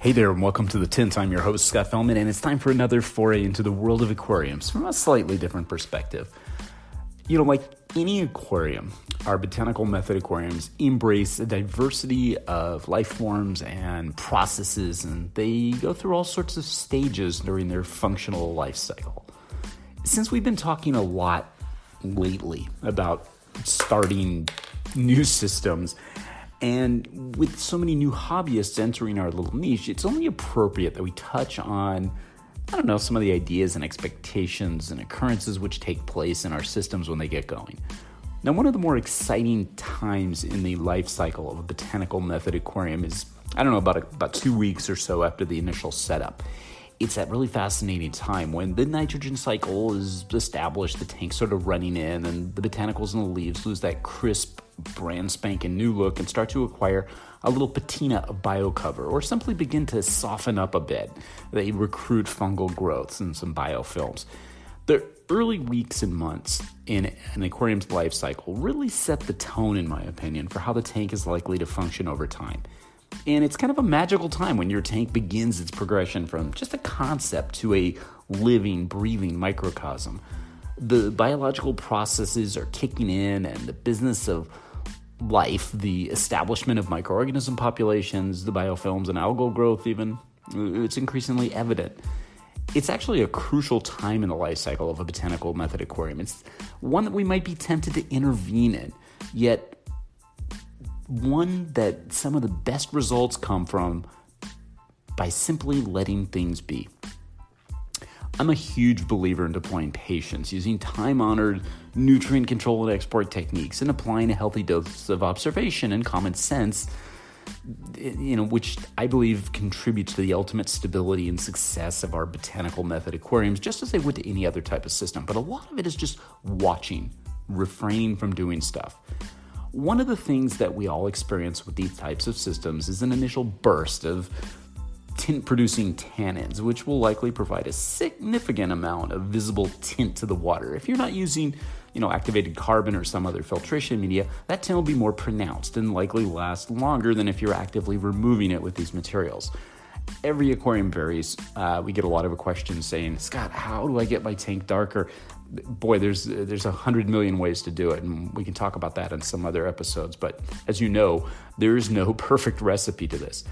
Hey there, and welcome to the Tint. I'm your host, Scott Fellman, and it's time for another foray into the world of aquariums from a slightly different perspective. You know, like any aquarium, our botanical method aquariums embrace a diversity of life forms and processes, and they go through all sorts of stages during their functional life cycle. Since we've been talking a lot lately about starting new systems, and with so many new hobbyists entering our little niche, it's only appropriate that we touch on, I don't know, some of the ideas and expectations and occurrences which take place in our systems when they get going. Now, one of the more exciting times in the life cycle of a botanical method aquarium is, I don't know, about, about two weeks or so after the initial setup. It's that really fascinating time when the nitrogen cycle is established, the tank's sort of running in, and the botanicals and the leaves lose that crisp brand spanking new look and start to acquire a little patina of bio cover or simply begin to soften up a bit. They recruit fungal growths and some biofilms. The early weeks and months in an aquarium's life cycle really set the tone, in my opinion, for how the tank is likely to function over time. And it's kind of a magical time when your tank begins its progression from just a concept to a living, breathing microcosm. The biological processes are kicking in, and the business of life, the establishment of microorganism populations, the biofilms and algal growth, even, uh, it's increasingly evident. It's actually a crucial time in the life cycle of a botanical method aquarium. It's one that we might be tempted to intervene in, yet one that some of the best results come from by simply letting things be. I'm a huge believer in deploying patience, using time honored nutrient control and export techniques, and applying a healthy dose of observation and common sense, you know, which I believe contributes to the ultimate stability and success of our botanical method aquariums, just as they would to any other type of system. But a lot of it is just watching, refraining from doing stuff. One of the things that we all experience with these types of systems is an initial burst of tint producing tannins, which will likely provide a significant amount of visible tint to the water. If you're not using, you know, activated carbon or some other filtration media, that tint will be more pronounced and likely last longer than if you're actively removing it with these materials. Every aquarium varies. Uh, we get a lot of questions saying, Scott, how do I get my tank darker? Boy, there's there's a hundred million ways to do it, and we can talk about that in some other episodes. But as you know, there is no perfect recipe to this.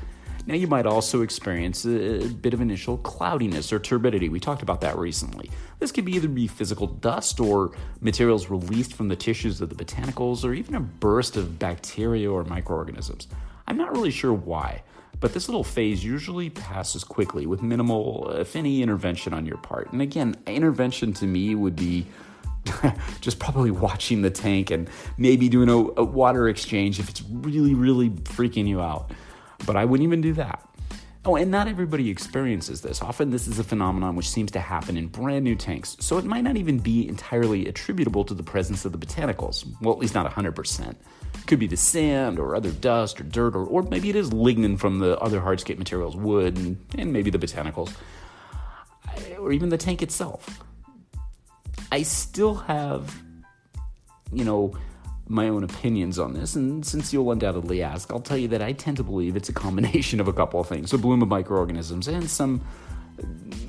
Now, you might also experience a bit of initial cloudiness or turbidity. We talked about that recently. This could be either be physical dust or materials released from the tissues of the botanicals or even a burst of bacteria or microorganisms. I'm not really sure why, but this little phase usually passes quickly with minimal, uh, if any, intervention on your part. And again, intervention to me would be just probably watching the tank and maybe doing a, a water exchange if it's really, really freaking you out but I wouldn't even do that. Oh, and not everybody experiences this. Often, this is a phenomenon which seems to happen in brand new tanks, so it might not even be entirely attributable to the presence of the botanicals. Well, at least not 100%. Could be the sand or other dust or dirt, or, or maybe it is lignin from the other hardscape materials, wood, and, and maybe the botanicals, or even the tank itself. I still have, you know, my own opinions on this, and since you'll undoubtedly ask, I'll tell you that I tend to believe it's a combination of a couple of things a bloom of microorganisms and some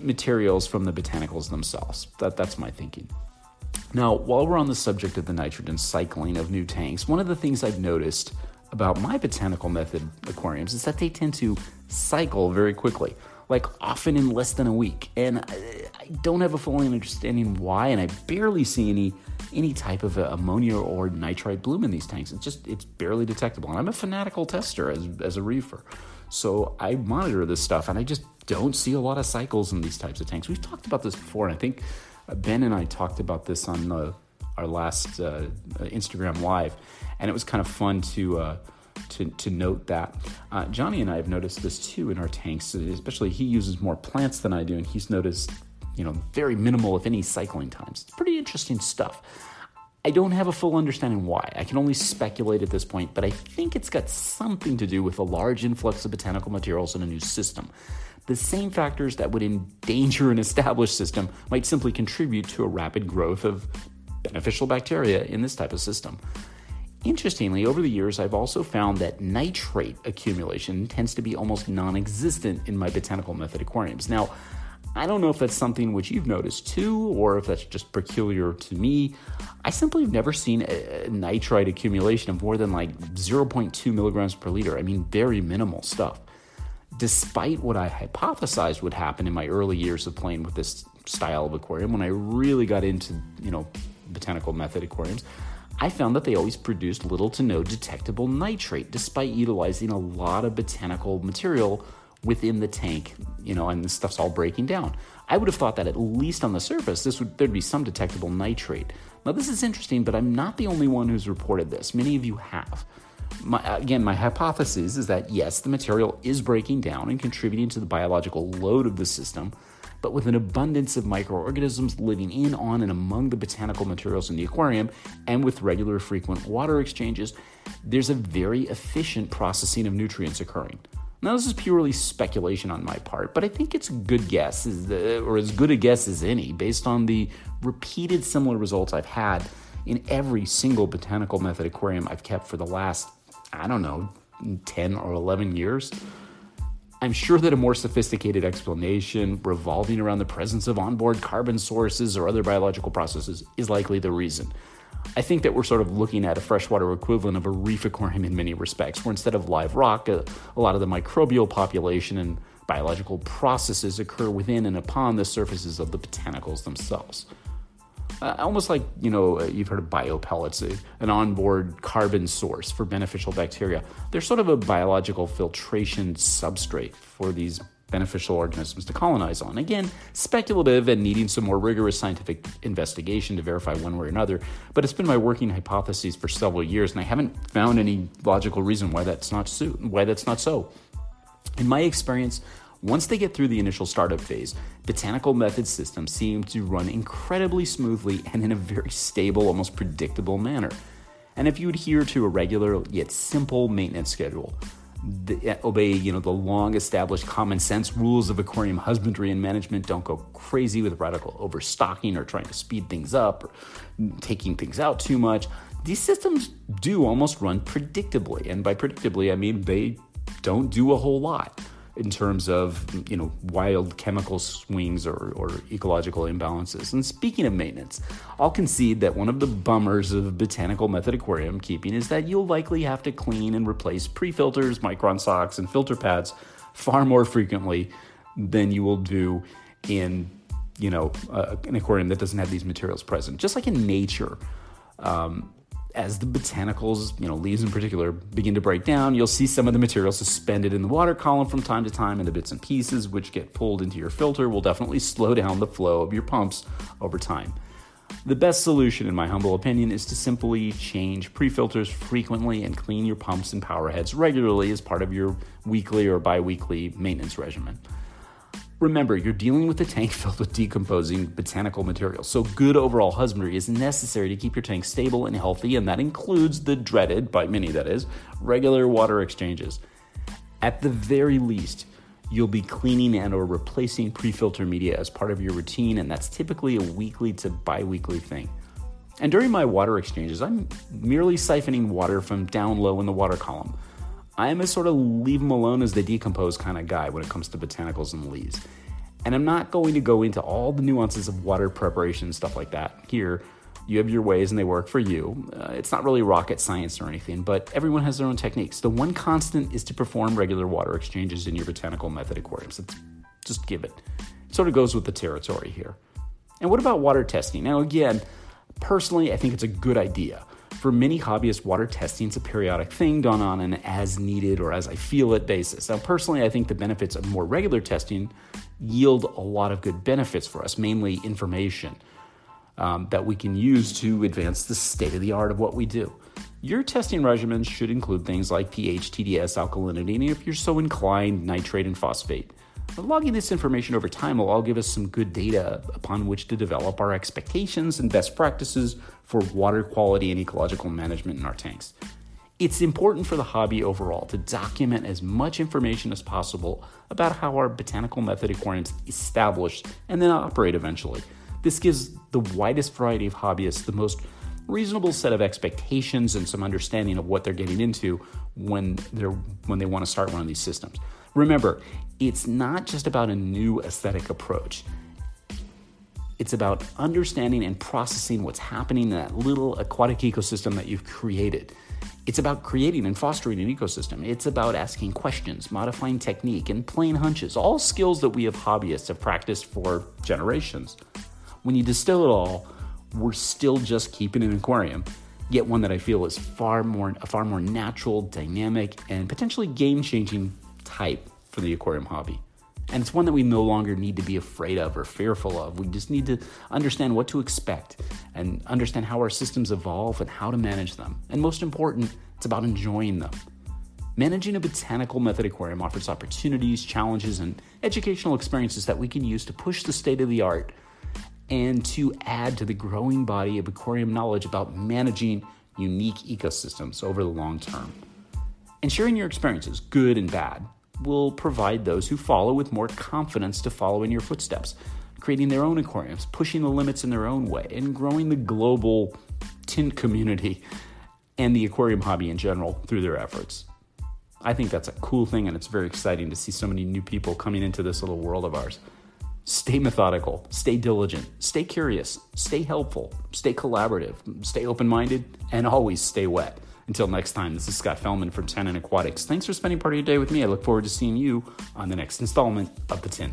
materials from the botanicals themselves. That, that's my thinking. Now, while we're on the subject of the nitrogen cycling of new tanks, one of the things I've noticed about my botanical method aquariums is that they tend to cycle very quickly, like often in less than a week. And I don't have a full understanding why, and I barely see any any type of ammonia or nitrite bloom in these tanks. It's just it's barely detectable. And I'm a fanatical tester as as a reefer. So I monitor this stuff and I just don't see a lot of cycles in these types of tanks. We've talked about this before, and I think Ben and I talked about this on our last uh, Instagram live, and it was kind of fun to. Uh, to, to note that. Uh, Johnny and I have noticed this too in our tanks, especially he uses more plants than I do, and he's noticed, you know, very minimal, if any, cycling times. It's pretty interesting stuff. I don't have a full understanding why. I can only speculate at this point, but I think it's got something to do with a large influx of botanical materials in a new system. The same factors that would endanger an established system might simply contribute to a rapid growth of beneficial bacteria in this type of system. Interestingly, over the years, I've also found that nitrate accumulation tends to be almost non existent in my botanical method aquariums. Now, I don't know if that's something which you've noticed too, or if that's just peculiar to me. I simply have never seen a nitrite accumulation of more than like 0.2 milligrams per liter. I mean, very minimal stuff. Despite what I hypothesized would happen in my early years of playing with this style of aquarium, when I really got into, you know, botanical method aquariums, I found that they always produced little to no detectable nitrate, despite utilizing a lot of botanical material within the tank, you know, and the stuff's all breaking down. I would have thought that at least on the surface, this would there'd be some detectable nitrate. Now, this is interesting, but I'm not the only one who's reported this. Many of you have. My, again, my hypothesis is that yes, the material is breaking down and contributing to the biological load of the system, but with an abundance of microorganisms living in, on, and among the botanical materials in the aquarium, and with regular, frequent water exchanges, there's a very efficient processing of nutrients occurring. Now, this is purely speculation on my part, but I think it's a good guess, or as good a guess as any, based on the repeated similar results I've had in every single botanical method aquarium I've kept for the last, I don't know, 10 or 11 years. I'm sure that a more sophisticated explanation revolving around the presence of onboard carbon sources or other biological processes is likely the reason. I think that we're sort of looking at a freshwater equivalent of a reef aquarium in many respects, where instead of live rock, a, a lot of the microbial population and biological processes occur within and upon the surfaces of the botanicals themselves. Uh, almost like, you know, uh, you've heard of biopellets, uh, an onboard carbon source for beneficial bacteria. They're sort of a biological filtration substrate for these beneficial organisms to colonize on. Again, speculative and needing some more rigorous scientific investigation to verify one way or another, but it's been my working hypothesis for several years, and I haven't found any logical reason why that's not so. Why that's not so. In my experience, once they get through the initial startup phase, botanical method systems seem to run incredibly smoothly and in a very stable, almost predictable manner. And if you adhere to a regular yet simple maintenance schedule, the, obey you know the long established common sense rules of aquarium husbandry and management. Don't go crazy with radical overstocking or trying to speed things up or taking things out too much. These systems do almost run predictably and by predictably i mean they don't do a whole lot in terms of you know wild chemical swings or, or ecological imbalances. And speaking of maintenance, I'll concede that one of the bummers of botanical method aquarium keeping is that you'll likely have to clean and replace pre-filters, micron socks, and filter pads far more frequently than you will do in you know uh, an aquarium that doesn't have these materials present. Just like in nature. Um, as the botanicals, you know, leaves in particular, begin to break down, you'll see some of the material suspended in the water column from time to time, and the bits and pieces which get pulled into your filter will definitely slow down the flow of your pumps over time. The best solution, in my humble opinion, is to simply change pre filters frequently and clean your pumps and power heads regularly as part of your weekly or bi weekly maintenance regimen. Remember, you're dealing with a tank filled with decomposing botanical material, so good overall husbandry is necessary to keep your tank stable and healthy, and that includes the dreaded, by many that is, regular water exchanges. At the very least, you'll be cleaning and or replacing pre-filter media as part of your routine, and that's typically a weekly to bi-weekly thing. And during my water exchanges, I'm merely siphoning water from down low in the water column. I am a sort of leave them alone as they decompose kind of guy when it comes to botanicals and leaves. And I'm not going to go into all the nuances of water preparation and stuff like that here. You have your ways and they work for you. Uh, it's not really rocket science or anything, but everyone has their own techniques. The one constant is to perform regular water exchanges in your botanical method aquariums. Just give it. It sort of goes with the territory here. And what about water testing? Now, again, personally, I think it's a good idea. For many hobbyists, water testing is a periodic thing done on an as needed or as I feel it basis. Now, personally, I think the benefits of more regular testing yield a lot of good benefits for us, mainly information. um, that we can use to advance the state of the art of what we do. Your testing regimens should include things like pH, TDS, alkalinity, and if you're so inclined, nitrate and phosphate. But logging this information over time will all give us some good data upon which to develop our expectations and best practices for water quality and ecological management in our tanks. It's important for the hobby overall to document as much information as possible about how our botanical method aquariums establish and then operate eventually. This gives the widest variety of hobbyists the most reasonable set of expectations and some understanding of what they're getting into when they're when they want to start one of these systems. Remember, it's not just about a new aesthetic approach. It's about understanding and processing what's happening in that little aquatic ecosystem that you've created. It's about creating and fostering an ecosystem. It's about asking questions, modifying technique, and playing hunches, all skills that we as hobbyists have practiced for generations. When you distill it all, we're still just keeping an aquarium, yet one that I feel is far more a far more natural, dynamic, and potentially game-changing type for the aquarium hobby. And it's one that we no longer need to be afraid of or fearful of. We just need to understand what to expect and understand how our systems evolve and how to manage them. And most important, it's about enjoying them. Managing a botanical method aquarium offers opportunities, challenges, and educational experiences that we can use to push the state of the art and to add to the growing body of aquarium knowledge about managing unique ecosystems over the long term. And sharing your experiences, good and bad, will provide those who follow with more confidence to follow in your footsteps, creating their own aquariums, pushing the limits in their own way, and growing the global tint community and the aquarium hobby in general through their efforts. I think that's a cool thing, and it's very exciting to see so many new people coming into this little world of ours. Stay methodical, stay diligent, stay curious, stay helpful, stay collaborative, stay open minded, and always stay wet. Until next time, this is Scott Fellman from Tannin Aquatics. Thanks for spending part of your day with me. I look forward to seeing you on the next installment of The Tint.